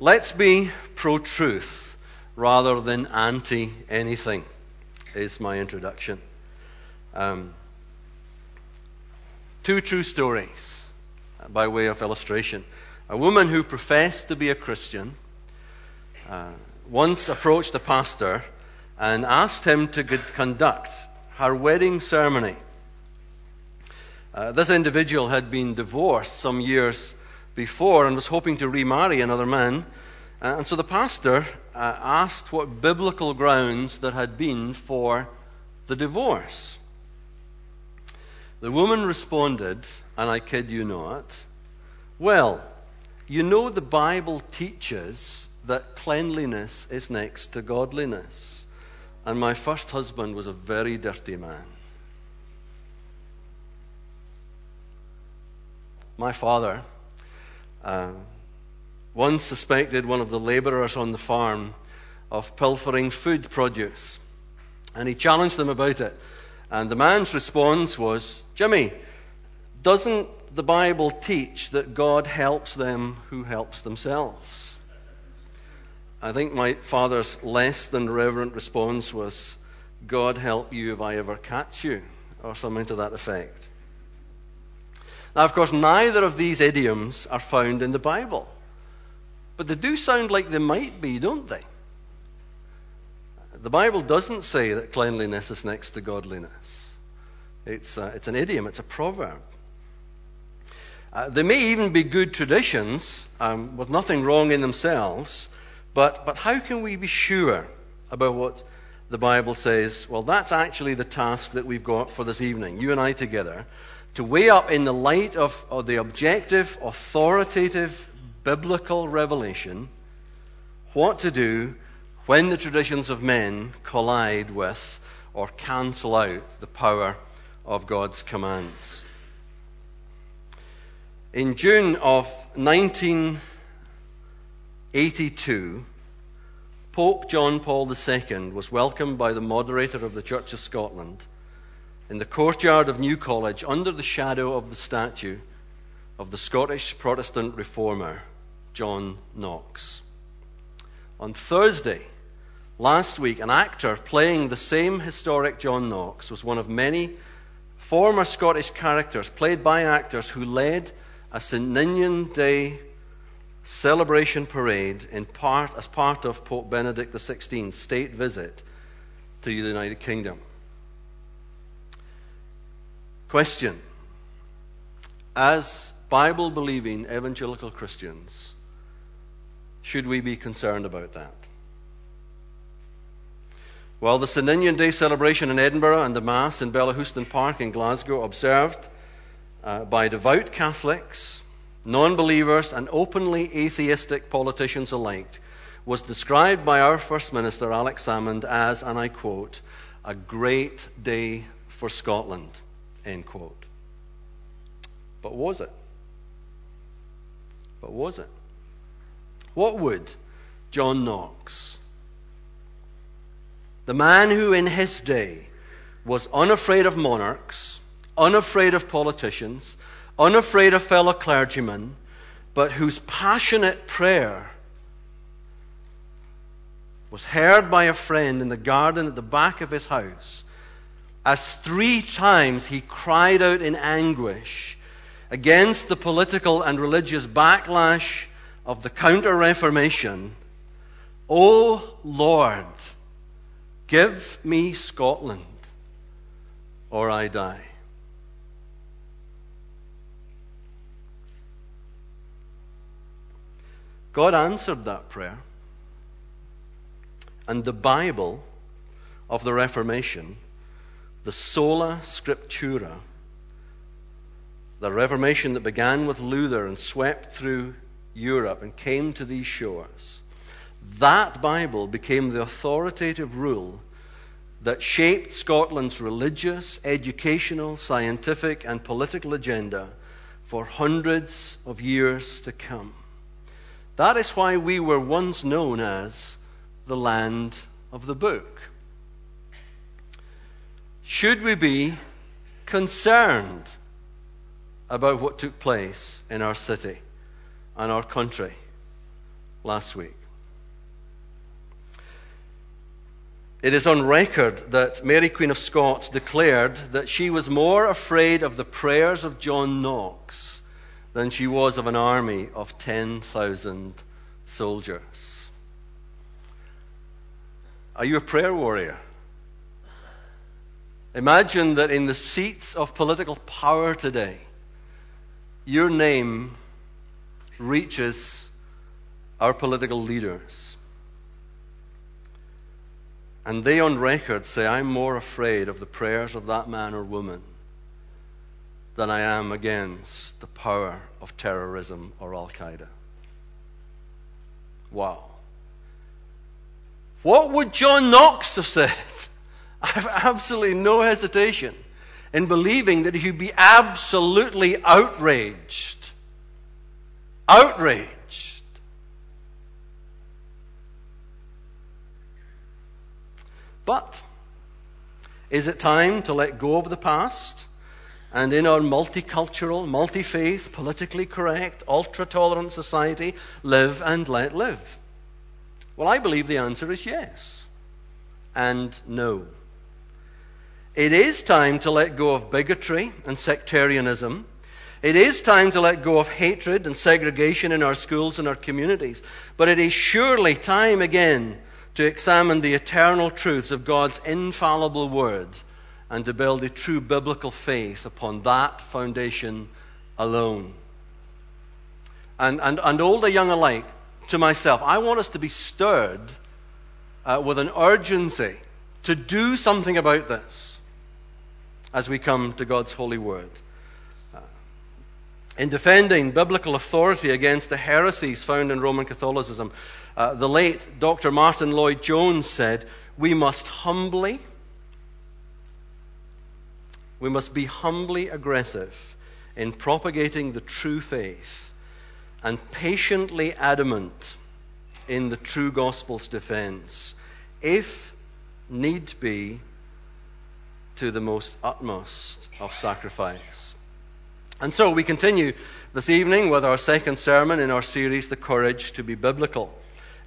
Let's be pro truth rather than anti anything, is my introduction. Um, two true stories uh, by way of illustration. A woman who professed to be a Christian uh, once approached a pastor and asked him to conduct her wedding ceremony. Uh, this individual had been divorced some years before and was hoping to remarry another man. Uh, and so the pastor uh, asked what biblical grounds there had been for the divorce. The woman responded, and I kid you not, Well, you know the Bible teaches that cleanliness is next to godliness. And my first husband was a very dirty man. My father uh, once suspected one of the laborers on the farm of pilfering food produce. And he challenged them about it. And the man's response was Jimmy, doesn't the Bible teach that God helps them who helps themselves? I think my father's less than reverent response was, God help you if I ever catch you, or something to that effect. Now, of course, neither of these idioms are found in the Bible. But they do sound like they might be, don't they? The Bible doesn't say that cleanliness is next to godliness. It's, uh, it's an idiom, it's a proverb. Uh, they may even be good traditions um, with nothing wrong in themselves, but, but how can we be sure about what the Bible says? Well, that's actually the task that we've got for this evening, you and I together, to weigh up in the light of, of the objective, authoritative, biblical revelation what to do when the traditions of men collide with or cancel out the power of God's commands. In June of 1982, Pope John Paul II was welcomed by the moderator of the Church of Scotland in the courtyard of New College under the shadow of the statue of the Scottish Protestant reformer, John Knox. On Thursday, last week, an actor playing the same historic John Knox was one of many former Scottish characters played by actors who led a St. Ninian Day celebration parade in part, as part of Pope Benedict XVI's state visit to the United Kingdom. Question As Bible believing evangelical Christians, should we be concerned about that? Well, the St. Ninian Day celebration in Edinburgh and the Mass in Bellahouston Park in Glasgow, observed uh, by devout Catholics, non believers, and openly atheistic politicians alike, was described by our First Minister, Alex Salmond, as, and I quote, a great day for Scotland. End quote. But was it? But was it? What would John Knox, the man who in his day was unafraid of monarchs, unafraid of politicians, unafraid of fellow clergymen, but whose passionate prayer was heard by a friend in the garden at the back of his house as three times he cried out in anguish against the political and religious backlash of the Counter Reformation O Lord, give me Scotland, or I die. God answered that prayer. And the Bible of the Reformation the sola scriptura, the Reformation that began with Luther and swept through Europe and came to these shores, that Bible became the authoritative rule that shaped Scotland's religious, educational, scientific, and political agenda for hundreds of years to come. That is why we were once known as the land of the book. Should we be concerned about what took place in our city and our country last week. It is on record that Mary, Queen of Scots, declared that she was more afraid of the prayers of John Knox than she was of an army of 10,000 soldiers. Are you a prayer warrior? Imagine that in the seats of political power today, your name reaches our political leaders. And they on record say, I'm more afraid of the prayers of that man or woman than I am against the power of terrorism or Al Qaeda. Wow. What would John Knox have said? I have absolutely no hesitation in believing that he'd be absolutely outraged. Outraged. But is it time to let go of the past and in our multicultural, multi faith, politically correct, ultra tolerant society live and let live? Well, I believe the answer is yes and no. It is time to let go of bigotry and sectarianism. It is time to let go of hatred and segregation in our schools and our communities. But it is surely time again to examine the eternal truths of God's infallible word and to build a true biblical faith upon that foundation alone. And, and, and old or young alike, to myself, I want us to be stirred uh, with an urgency to do something about this as we come to God's holy word. Uh, in defending biblical authority against the heresies found in Roman Catholicism, uh, the late Dr. Martyn Lloyd-Jones said, We must humbly, we must be humbly aggressive in propagating the true faith and patiently adamant in the true gospel's defense, if need be to the most utmost of sacrifice. And so we continue this evening with our second sermon in our series, The Courage to be Biblical,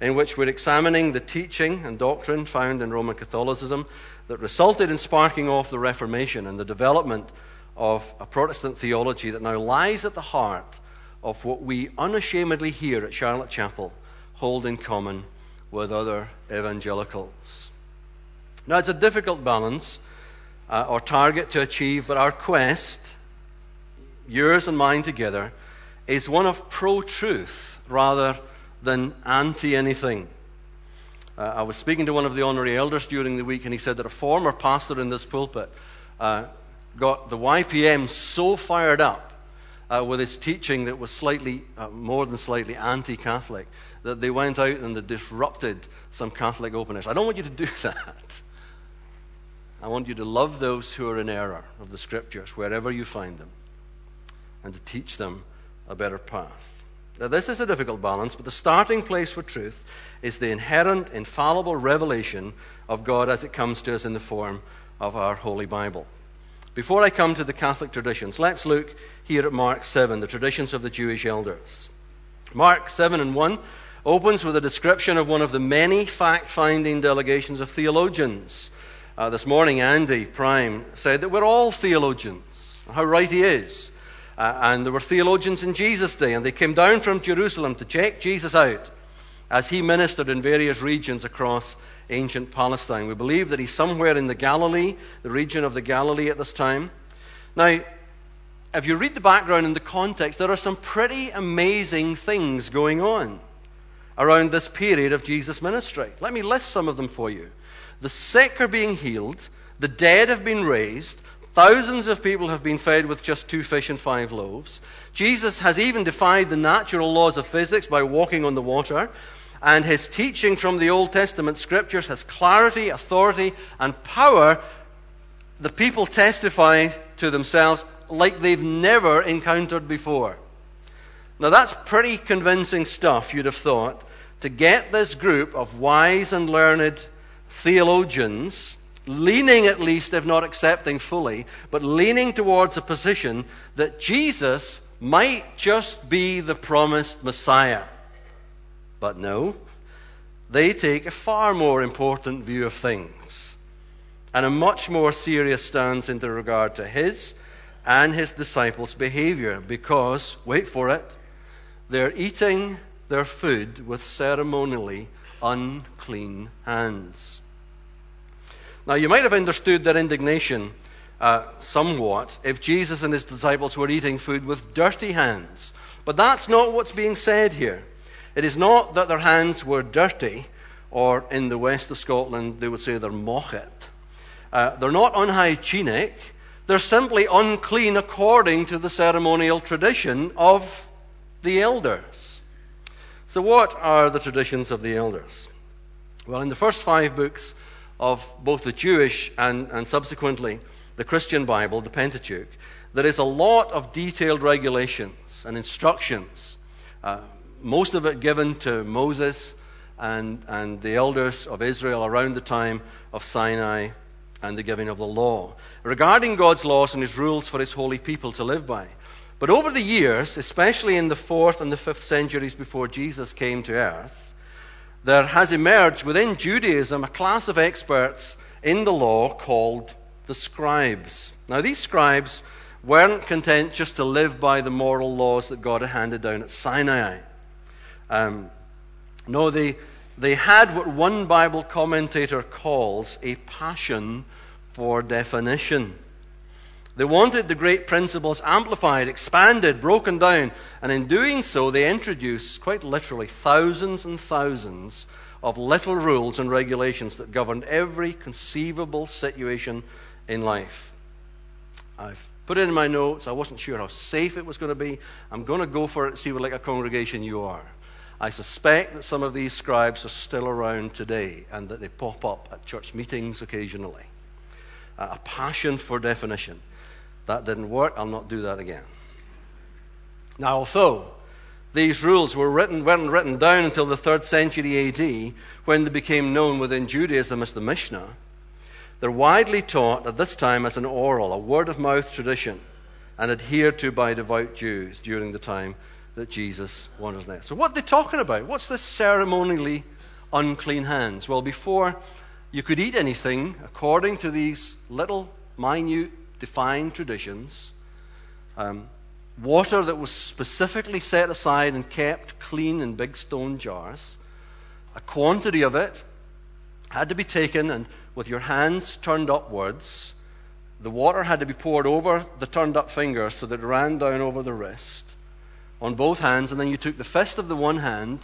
in which we're examining the teaching and doctrine found in Roman Catholicism that resulted in sparking off the Reformation and the development of a Protestant theology that now lies at the heart of what we unashamedly here at Charlotte Chapel hold in common with other evangelicals. Now, it's a difficult balance uh, or target to achieve, but our quest, yours and mine together, is one of pro truth rather than anti anything. Uh, I was speaking to one of the honorary elders during the week, and he said that a former pastor in this pulpit uh, got the YPM so fired up uh, with his teaching that was slightly, uh, more than slightly anti Catholic, that they went out and they disrupted some Catholic openness. I don't want you to do that. I want you to love those who are in error of the scriptures, wherever you find them, and to teach them a better path. Now, this is a difficult balance, but the starting place for truth is the inherent, infallible revelation of God as it comes to us in the form of our Holy Bible. Before I come to the Catholic traditions, let's look here at Mark 7, the traditions of the Jewish elders. Mark 7 and 1 opens with a description of one of the many fact finding delegations of theologians uh, this morning, Andy Prime said that we're all theologians. How right he is. Uh, and there were theologians in Jesus' day, and they came down from Jerusalem to check Jesus out as he ministered in various regions across ancient Palestine. We believe that he's somewhere in the Galilee, the region of the Galilee at this time. Now, if you read the background and the context, there are some pretty amazing things going on around this period of Jesus' ministry. Let me list some of them for you. The sick are being healed, the dead have been raised, thousands of people have been fed with just two fish and five loaves. Jesus has even defied the natural laws of physics by walking on the water. And his teaching from the Old Testament scriptures has clarity, authority, and power. The people testify to themselves like they've never encountered before. Now, that's pretty convincing stuff, you'd have thought, to get this group of wise and learned theologians, leaning at least, if not accepting fully, but leaning towards a position that Jesus might just be the promised Messiah. But no, they take a far more important view of things and a much more serious stance in regard to his and his disciples' behavior because, wait for it, they're eating their food with ceremonially unclean hands. Now, you might have understood their indignation uh, somewhat if Jesus and his disciples were eating food with dirty hands. But that's not what's being said here. It is not that their hands were dirty, or in the west of Scotland, they would say they're mochit. Uh, they're not unhygienic. They're simply unclean according to the ceremonial tradition of the elders. So, what are the traditions of the elders? Well, in the first five books of both the Jewish and, and subsequently the Christian Bible, the Pentateuch, there is a lot of detailed regulations and instructions, uh, most of it given to Moses and, and the elders of Israel around the time of Sinai and the giving of the law, regarding God's laws and his rules for his holy people to live by. But over the years, especially in the fourth and the fifth centuries before Jesus came to earth, there has emerged within Judaism a class of experts in the law called the scribes. Now, these scribes weren't content just to live by the moral laws that God had handed down at Sinai. Um, no, they, they had what one Bible commentator calls a passion for definition. They wanted the great principles amplified, expanded, broken down, and in doing so, they introduced, quite literally, thousands and thousands of little rules and regulations that governed every conceivable situation in life. I've put it in my notes. I wasn't sure how safe it was going to be. I'm going to go for it, see what like a congregation you are. I suspect that some of these scribes are still around today and that they pop up at church meetings occasionally. A passion for definition. That didn't work. I'll not do that again. Now, although these rules were written, weren't written down until the third century AD, when they became known within Judaism as the Mishnah, they're widely taught at this time as an oral, a word of mouth tradition, and adhered to by devout Jews during the time that Jesus wandered there. So, what are they talking about? What's this ceremonially unclean hands? Well, before you could eat anything, according to these little, minute defined traditions, um, water that was specifically set aside and kept clean in big stone jars, a quantity of it had to be taken and with your hands turned upwards, the water had to be poured over the turned up fingers so that it ran down over the wrist on both hands, and then you took the fist of the one hand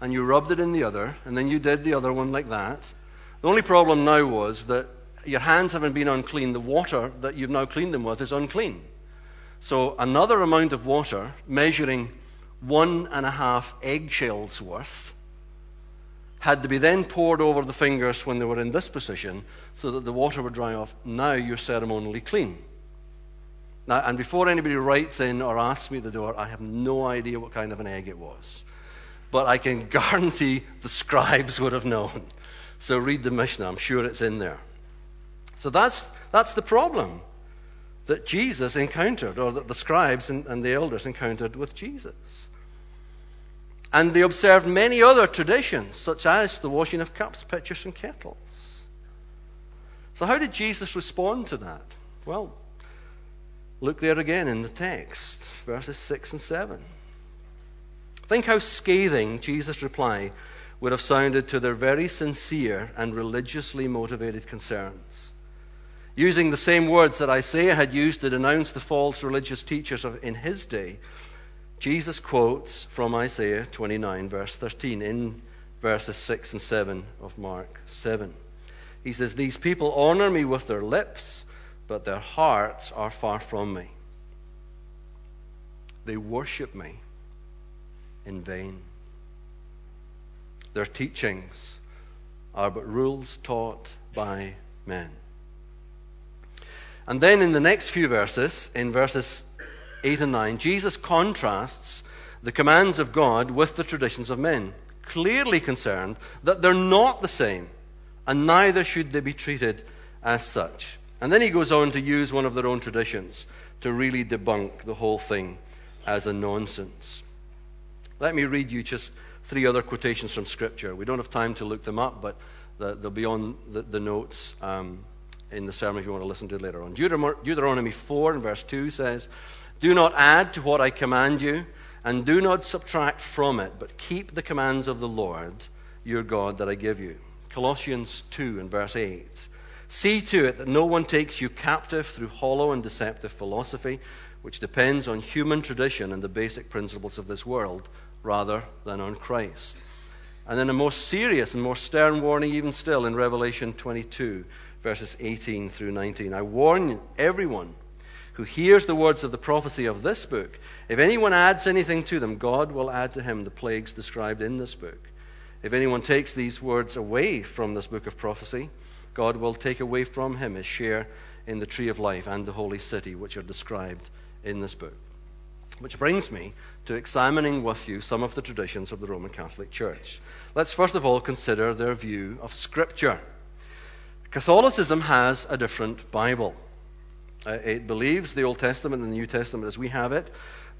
and you rubbed it in the other, and then you did the other one like that. The only problem now was that your hands haven't been unclean, the water that you've now cleaned them with is unclean. So another amount of water, measuring one and a half eggshells worth, had to be then poured over the fingers when they were in this position so that the water would dry off. Now you're ceremonially clean. Now, and before anybody writes in or asks me at the door, I have no idea what kind of an egg it was. But I can guarantee the scribes would have known. So read the Mishnah, I'm sure it's in there. So that's, that's the problem that Jesus encountered, or that the scribes and, and the elders encountered with Jesus. And they observed many other traditions, such as the washing of cups, pitchers, and kettles. So, how did Jesus respond to that? Well, look there again in the text, verses 6 and 7. Think how scathing Jesus' reply would have sounded to their very sincere and religiously motivated concerns using the same words that Isaiah had used to denounce the false religious teachers of, in his day, Jesus quotes from Isaiah 29, verse 13, in verses 6 and 7 of Mark 7. He says, These people honor me with their lips, but their hearts are far from me. They worship me in vain. Their teachings are but rules taught by men. And then in the next few verses, in verses 8 and 9, Jesus contrasts the commands of God with the traditions of men, clearly concerned that they're not the same, and neither should they be treated as such. And then he goes on to use one of their own traditions to really debunk the whole thing as a nonsense. Let me read you just three other quotations from Scripture. We don't have time to look them up, but they'll be on the, notes um, in the sermon if you want to listen to it later on. Deuteronomy 4 and verse 2 says, Do not add to what I command you, and do not subtract from it, but keep the commands of the Lord your God that I give you. Colossians 2 and verse 8. See to it that no one takes you captive through hollow and deceptive philosophy, which depends on human tradition and the basic principles of this world, rather than on Christ. And then a more serious and more stern warning, even still, in Revelation 22, verses 18 through 19. I warn everyone who hears the words of the prophecy of this book. If anyone adds anything to them, God will add to him the plagues described in this book. If anyone takes these words away from this book of prophecy, God will take away from him his share in the tree of life and the holy city, which are described in this book. Which brings me to examining with you some of the traditions of the Roman Catholic Church. Let's first of all consider their view of Scripture. Catholicism has a different Bible. Uh, it believes the Old Testament and the New Testament as we have it,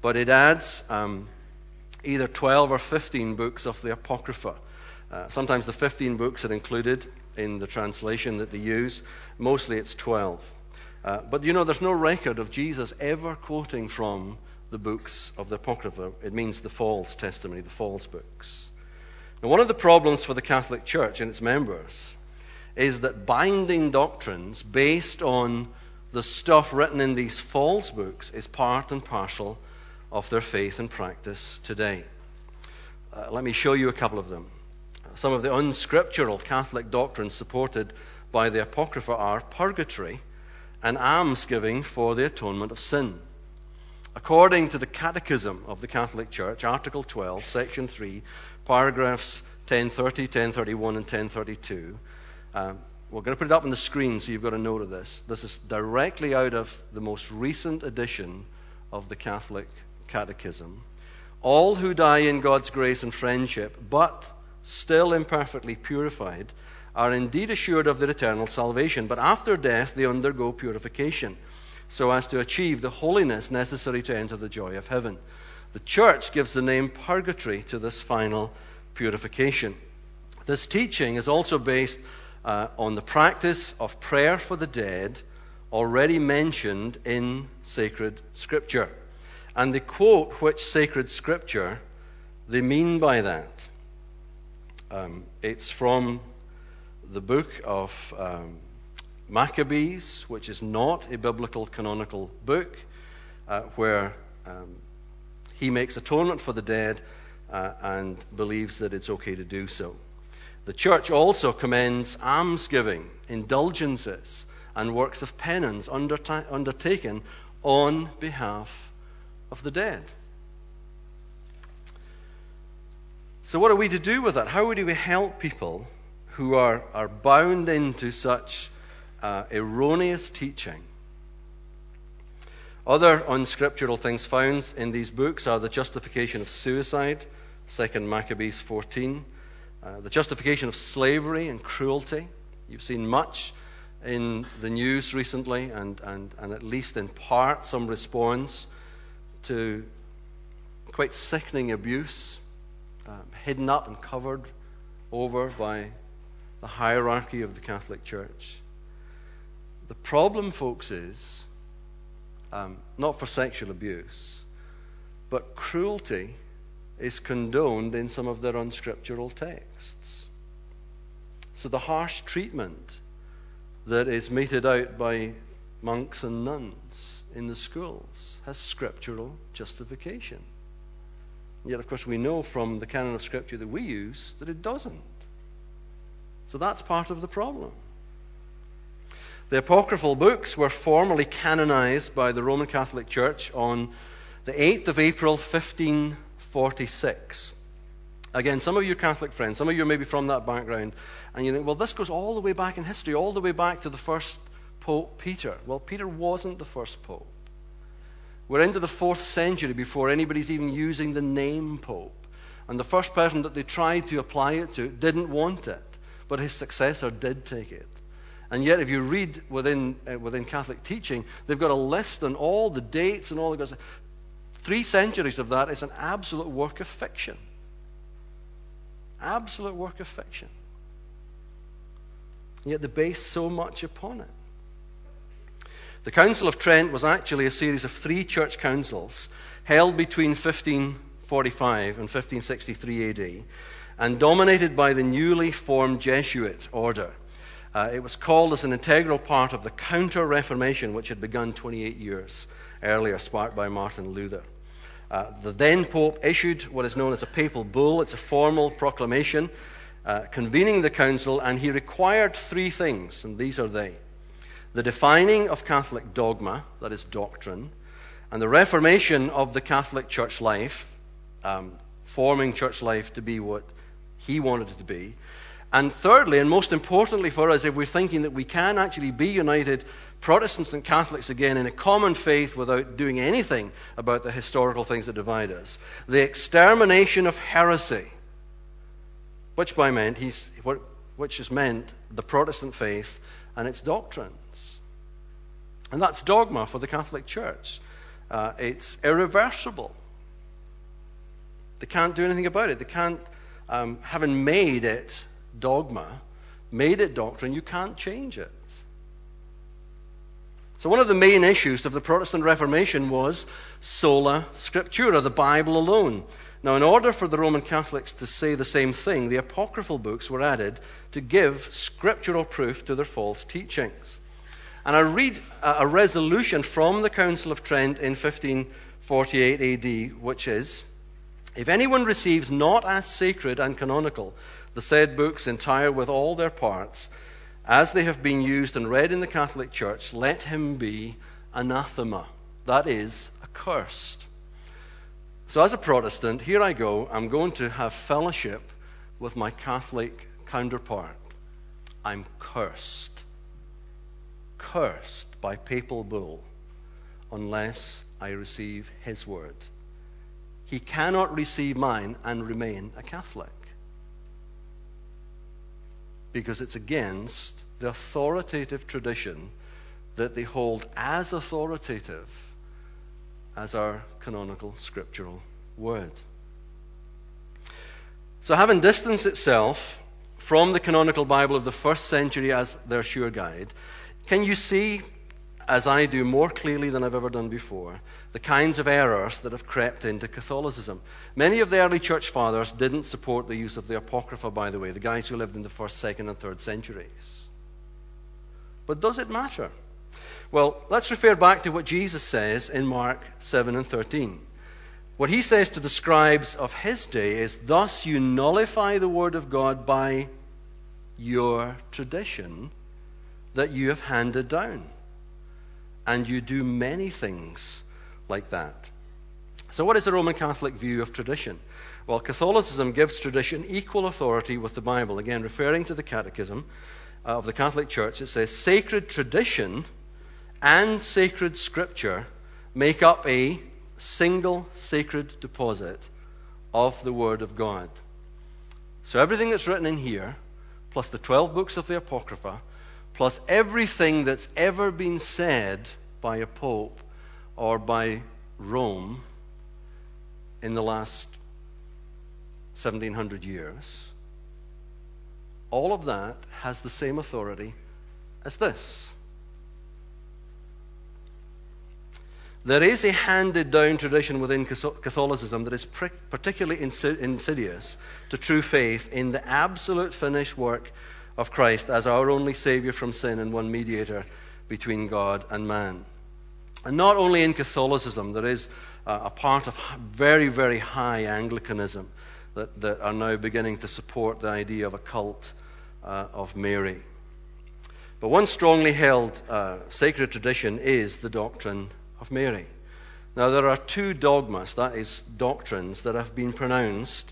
but it adds um, either 12 or 15 books of the Apocrypha. Uh, sometimes the 15 books are included in the translation that they use. Mostly it's 12. Uh, but you know, there's no record of Jesus ever quoting from the books of the Apocrypha. It means the false testimony, the false books. Now, one of the problems for the Catholic Church and its members is that binding doctrines based on the stuff written in these false books is part and parcel of their faith and practice today. Uh, let me show you a couple of them. Some of the unscriptural Catholic doctrines supported by the Apocrypha are purgatory and almsgiving for the atonement of sin. According to the Catechism of the Catholic Church, Article 12, Section 3, paragraphs 1030, 1031, and 1032, um, we're going to put it up on the screen so you've got a note of this. This is directly out of the most recent edition of the Catholic Catechism. All who die in God's grace and friendship, but still imperfectly purified, are indeed assured of their eternal salvation, but after death they undergo purification, so as to achieve the holiness necessary to enter the joy of heaven. The Church gives the name purgatory to this final purification. This teaching is also based uh, on the practice of prayer for the dead already mentioned in sacred scripture. And they quote which sacred scripture they mean by that. Um, it's from the book of um, Maccabees, which is not a biblical canonical book, uh, where um, he makes atonement for the dead uh, and believes that it's okay to do so. The church also commends almsgiving, indulgences, and works of penance underta- undertaken on behalf of the dead. So, what are we to do with that? How do we help people who are, are bound into such uh, erroneous teaching? Other unscriptural things found in these books are the justification of suicide, 2 Maccabees 14, uh, the justification of slavery and cruelty. You've seen much in the news recently, and, and, and at least in part some response to quite sickening abuse um, hidden up and covered over by the hierarchy of the Catholic Church. The problem, folks, is um, not for sexual abuse, but cruelty is condoned in some of their unscriptural texts. So the harsh treatment that is meted out by monks and nuns in the schools has scriptural justification. Yet, of course, we know from the canon of Scripture that we use that it doesn't. So that's part of the problem. The apocryphal books were formally canonized by the Roman Catholic Church on the 8th of April, 1546. Again, some of you Catholic friends, some of you are maybe from that background, and you think, well, this goes all the way back in history, all the way back to the first Pope Peter. Well, Peter wasn't the first Pope. We're into the fourth century before anybody's even using the name Pope. And the first person that they tried to apply it to didn't want it, but his successor did take it. And yet, if you read within, uh, within Catholic teaching, they've got a list and all the dates and all the goes. Three centuries of that is an absolute work of fiction. absolute work of fiction. Yet they base so much upon it. The Council of Trent was actually a series of three church councils held between 1545 and 1563 AD and dominated by the newly formed Jesuit order. Uh, it was called as an integral part of the Counter Reformation, which had begun 28 years earlier, sparked by Martin Luther. Uh, the then Pope issued what is known as a papal bull. It's a formal proclamation uh, convening the council, and he required three things, and these are they the defining of Catholic dogma, that is, doctrine, and the reformation of the Catholic church life, um, forming church life to be what he wanted it to be. And thirdly, and most importantly for us, if we're thinking that we can actually be united Protestants and Catholics again in a common faith without doing anything about the historical things that divide us. The extermination of heresy, which by meant he's, which has meant the Protestant faith and its doctrines. And that's dogma for the Catholic Church. Uh, it's irreversible. They can't do anything about it. They can't, um, having made it dogma, made it doctrine, you can't change it. So, one of the main issues of the Protestant Reformation was sola scriptura, the Bible alone. Now, in order for the Roman Catholics to say the same thing, the apocryphal books were added to give scriptural proof to their false teachings. And I read a resolution from the Council of Trent in 1548 AD, which is If anyone receives not as sacred and canonical the said books entire with all their parts, as they have been used and read in the Catholic Church, let him be anathema. That is, accursed. So, as a Protestant, here I go. I'm going to have fellowship with my Catholic counterpart. I'm cursed. Cursed by papal bull unless I receive his word. He cannot receive mine and remain a Catholic because it's against the authoritative tradition that they hold as authoritative as our canonical scriptural word. So, having distanced itself from the canonical Bible of the first century as their sure guide, can you see, as I do more clearly than I've ever done before, the kinds of errors that have crept into Catholicism. Many of the early church fathers didn't support the use of the Apocrypha, by the way, the guys who lived in the first, second, and third centuries. But does it matter? Well, let's refer back to what Jesus says in Mark 7 and 13. What he says to the scribes of his day is, Thus you nullify the word of God by your tradition that you have handed down. And you do many things like that. So, what is the Roman Catholic view of tradition? Well, Catholicism gives tradition equal authority with the Bible. Again, referring to the Catechism uh, of the Catholic Church, it says sacred tradition and sacred scripture make up a single sacred deposit of the Word of God. So, everything that's written in here, plus the 12 books of the Apocrypha, plus everything that's ever been said by a pope or by Rome in the last 1700 years, all of that has the same authority as this. There is a handed down tradition within Catholicism that is particularly insidious to true faith in the absolute finished work of Christ as our only Savior from sin and one mediator between God and man. And not only in Catholicism, there is a part of very, very high Anglicanism that, that are now beginning to support the idea of a cult uh, of Mary. But one strongly held uh, sacred tradition is the doctrine of Mary. Now, there are two dogmas, that is, doctrines, that have been pronounced.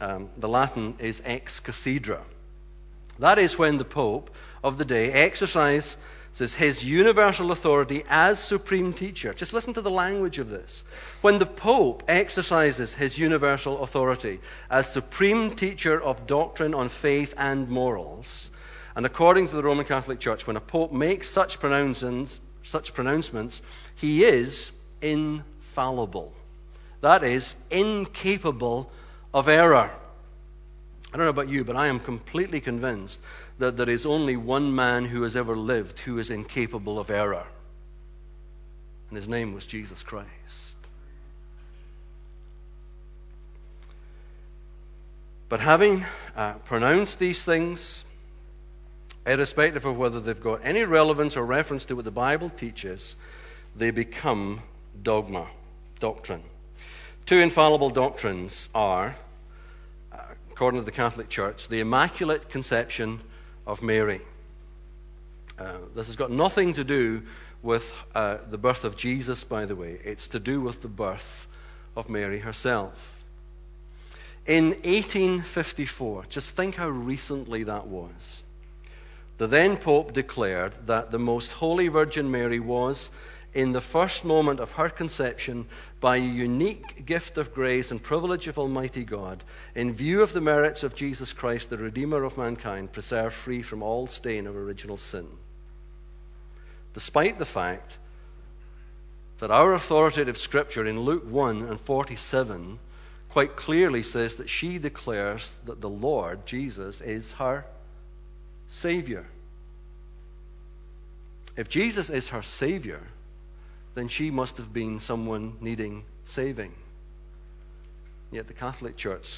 Um, the Latin is ex cathedra. That is when the Pope of the day exercised says his universal authority as supreme teacher. Just listen to the language of this. When the Pope exercises his universal authority as supreme teacher of doctrine on faith and morals, and according to the Roman Catholic Church, when a Pope makes such pronouncements, such pronouncements he is infallible. That is, incapable of error. I don't know about you, but I am completely convinced that there is only one man who has ever lived who is incapable of error. And his name was Jesus Christ. But having uh, pronounced these things, irrespective of whether they've got any relevance or reference to what the Bible teaches, they become dogma, doctrine. Two infallible doctrines are according to the Catholic Church, the Immaculate Conception of Mary. Uh, this has got nothing to do with uh, the birth of Jesus, by the way. It's to do with the birth of Mary herself. In 1854, just think how recently that was, the then Pope declared that the Most Holy Virgin Mary was, in the first moment of her conception, by a unique gift of grace and privilege of Almighty God, in view of the merits of Jesus Christ, the Redeemer of mankind, preserved free from all stain of original sin. Despite the fact that our authoritative scripture in Luke 1 and 47 quite clearly says that she declares that the Lord, Jesus, is her Savior. If Jesus is her Savior, then she must have been someone needing saving. Yet the Catholic Church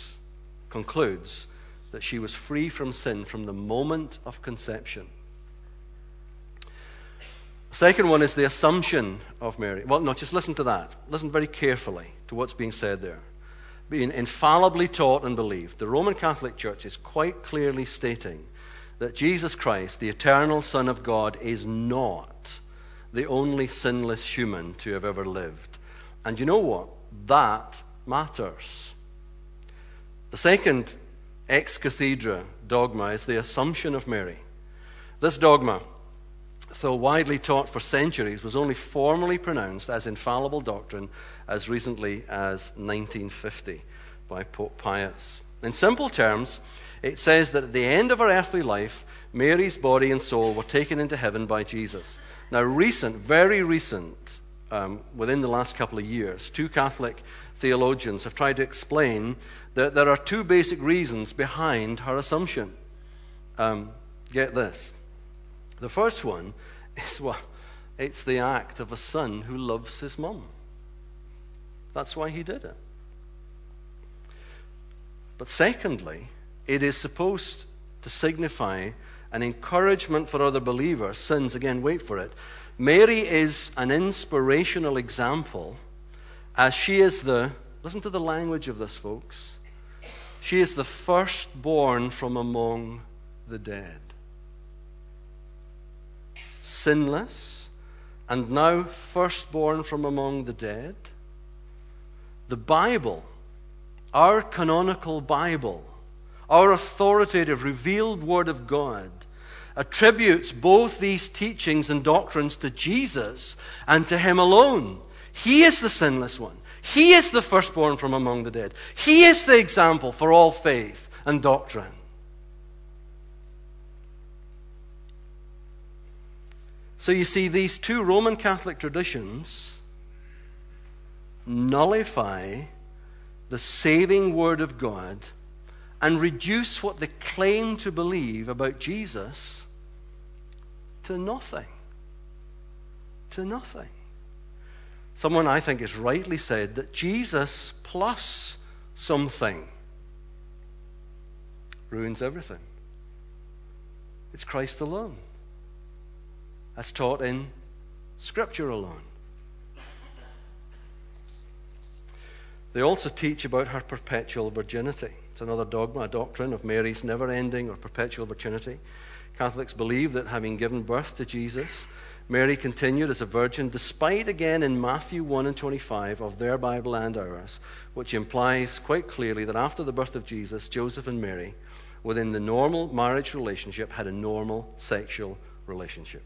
concludes that she was free from sin from the moment of conception. Second one is the assumption of Mary. Well, no, just listen to that. Listen very carefully to what's being said there. Being infallibly taught and believed, the Roman Catholic Church is quite clearly stating that Jesus Christ, the eternal Son of God, is not the only sinless human to have ever lived. And you know what? That matters. The second ex cathedra dogma is the Assumption of Mary. This dogma, though widely taught for centuries, was only formally pronounced as infallible doctrine as recently as 1950 by Pope Pius. In simple terms, it says that at the end of her earthly life, Mary's body and soul were taken into heaven by Jesus. Now, recent, very recent, um, within the last couple of years, two Catholic theologians have tried to explain that there are two basic reasons behind her assumption. Um, get this. The first one is well, it's the act of a son who loves his mum. That's why he did it. But secondly, it is supposed to signify an encouragement for other believers. Sins, again, wait for it. Mary is an inspirational example as she is the, listen to the language of this, folks. She is the firstborn from among the dead. Sinless, and now firstborn from among the dead. The Bible, our canonical Bible, our authoritative, revealed Word of God, attributes both these teachings and doctrines to Jesus and to Him alone. He is the sinless one. He is the firstborn from among the dead. He is the example for all faith and doctrine. So you see, these two Roman Catholic traditions nullify the saving Word of God and reduce what they claim to believe about Jesus to nothing. To nothing. Someone I think has rightly said that Jesus plus something ruins everything. It's Christ alone, as taught in Scripture alone. They also teach about her perpetual virginity. It's another dogma, a doctrine of Mary's never ending or perpetual virginity. Catholics believe that having given birth to Jesus, Mary continued as a virgin, despite, again, in Matthew 1 and 25 of their Bible and ours, which implies quite clearly that after the birth of Jesus, Joseph and Mary, within the normal marriage relationship, had a normal sexual relationship.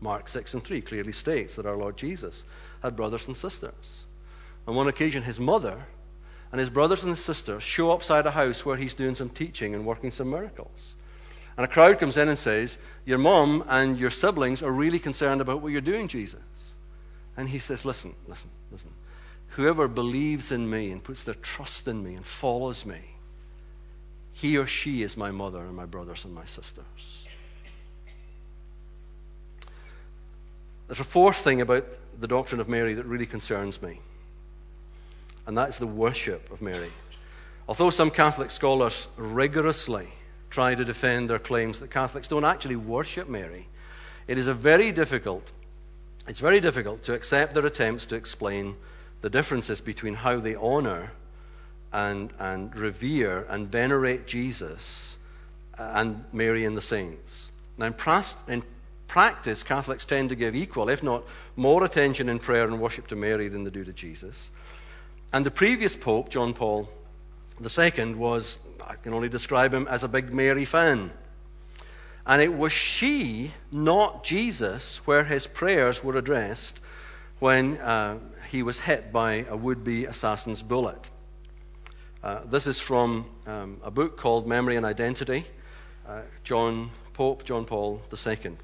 Mark 6 and 3 clearly states that our Lord Jesus had brothers and sisters. On one occasion, his mother and his brothers and his sisters show up outside a house where he's doing some teaching and working some miracles. And a crowd comes in and says, Your mom and your siblings are really concerned about what you're doing, Jesus. And he says, Listen, listen, listen. Whoever believes in me and puts their trust in me and follows me, he or she is my mother and my brothers and my sisters. There's a fourth thing about the doctrine of Mary that really concerns me, and that's the worship of Mary. Although some Catholic scholars rigorously try to defend their claims that Catholics don't actually worship Mary, it is a very difficult it's very difficult to accept their attempts to explain the differences between how they honor and, and revere and venerate Jesus and Mary and the saints. Now, in, pras- in practice, Catholics tend to give equal, if not more, attention in prayer and worship to Mary than they do to Jesus. And the previous Pope, John Paul II, was, I can only describe him as a big Mary fan. And it was she, not Jesus, where his prayers were addressed when uh, he was hit by a would be assassin's bullet. Uh, this is from um, a book called Memory and Identity, uh, John Pope John Paul II,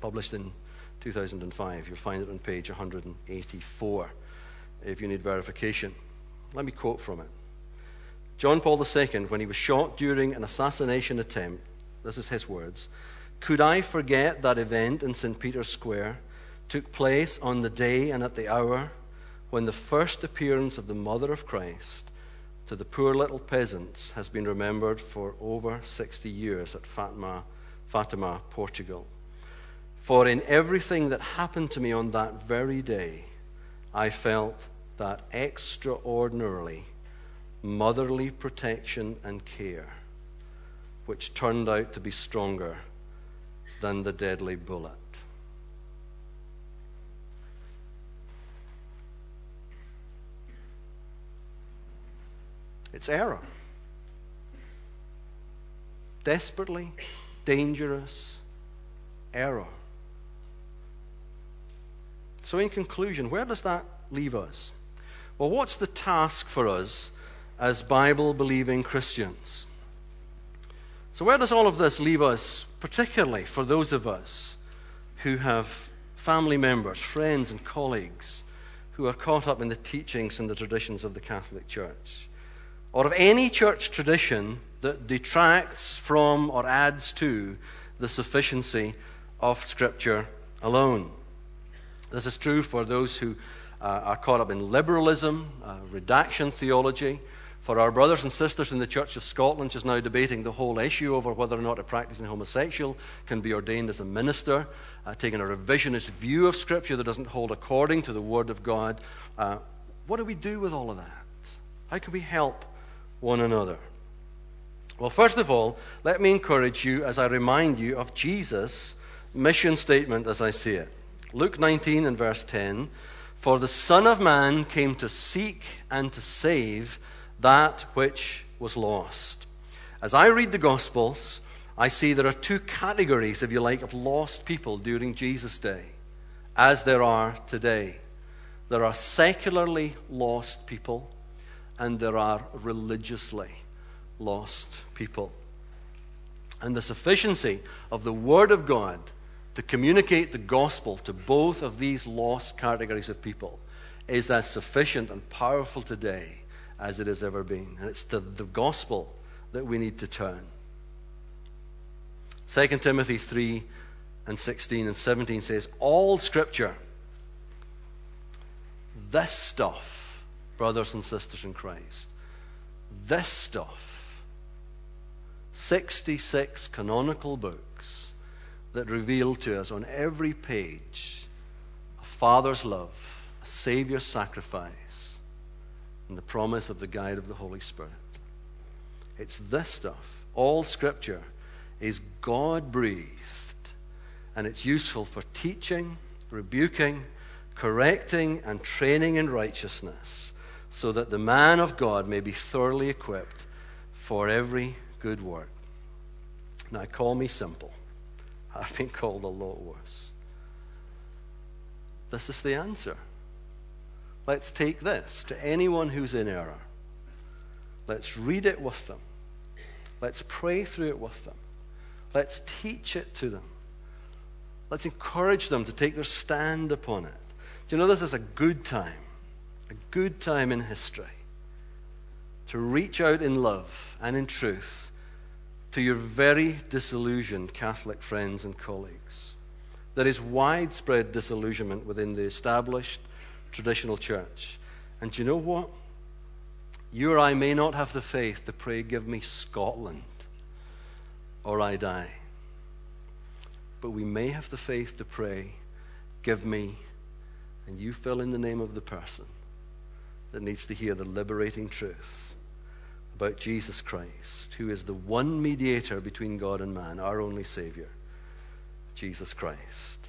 published in 2005. You'll find it on page 184 if you need verification. Let me quote from it. John Paul II, when he was shot during an assassination attempt, this is his words. Could I forget that event in St. Peter's Square took place on the day and at the hour when the first appearance of the Mother of Christ to the poor little peasants has been remembered for over 60 years at Fatima, Fatima, Portugal? For in everything that happened to me on that very day, I felt that extraordinarily motherly protection and care which turned out to be stronger than the deadly bullet. It's error. Desperately dangerous error. So, in conclusion, where does that leave us? Well, what's the task for us as Bible believing Christians? So, where does all of this leave us, particularly for those of us who have family members, friends, and colleagues who are caught up in the teachings and the traditions of the Catholic Church? Or of any church tradition that detracts from or adds to the sufficiency of Scripture alone. This is true for those who uh, are caught up in liberalism, uh, redaction theology, for our brothers and sisters in the Church of Scotland, just now debating the whole issue over whether or not a practicing homosexual can be ordained as a minister, uh, taking a revisionist view of Scripture that doesn't hold according to the Word of God. Uh, what do we do with all of that? How can we help one another? Well, first of all, let me encourage you as I remind you of Jesus' mission statement as I see it. Luke 19 and verse 10 For the Son of Man came to seek and to save that which was lost. As I read the Gospels, I see there are two categories, if you like, of lost people during Jesus' day, as there are today. There are secularly lost people, and there are religiously lost people. And the sufficiency of the Word of God to communicate the gospel to both of these lost categories of people is as sufficient and powerful today as it has ever been. And it's to the gospel that we need to turn. 2 Timothy 3 and 16 and 17 says, All scripture, this stuff, brothers and sisters in Christ, this stuff, 66 canonical books that reveal to us on every page a Father's love, a Savior's sacrifice and the promise of the guide of the Holy Spirit. It's this stuff. All Scripture is God breathed, and it's useful for teaching, rebuking, correcting, and training in righteousness, so that the man of God may be thoroughly equipped for every good work. Now, call me simple. I've been called a lot worse. This is the answer. Let's take this to anyone who's in error. Let's read it with them. Let's pray through it with them. Let's teach it to them. Let's encourage them to take their stand upon it. Do you know this is a good time? A good time in history to reach out in love and in truth to your very disillusioned Catholic friends and colleagues. There is widespread disillusionment within the established traditional church. And do you know what? You or I may not have the faith to pray, Give me Scotland, or I die. But we may have the faith to pray, Give me, and you fill in the name of the person that needs to hear the liberating truth about Jesus Christ, who is the one mediator between God and man, our only Savior, Jesus Christ.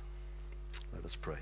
Let us pray.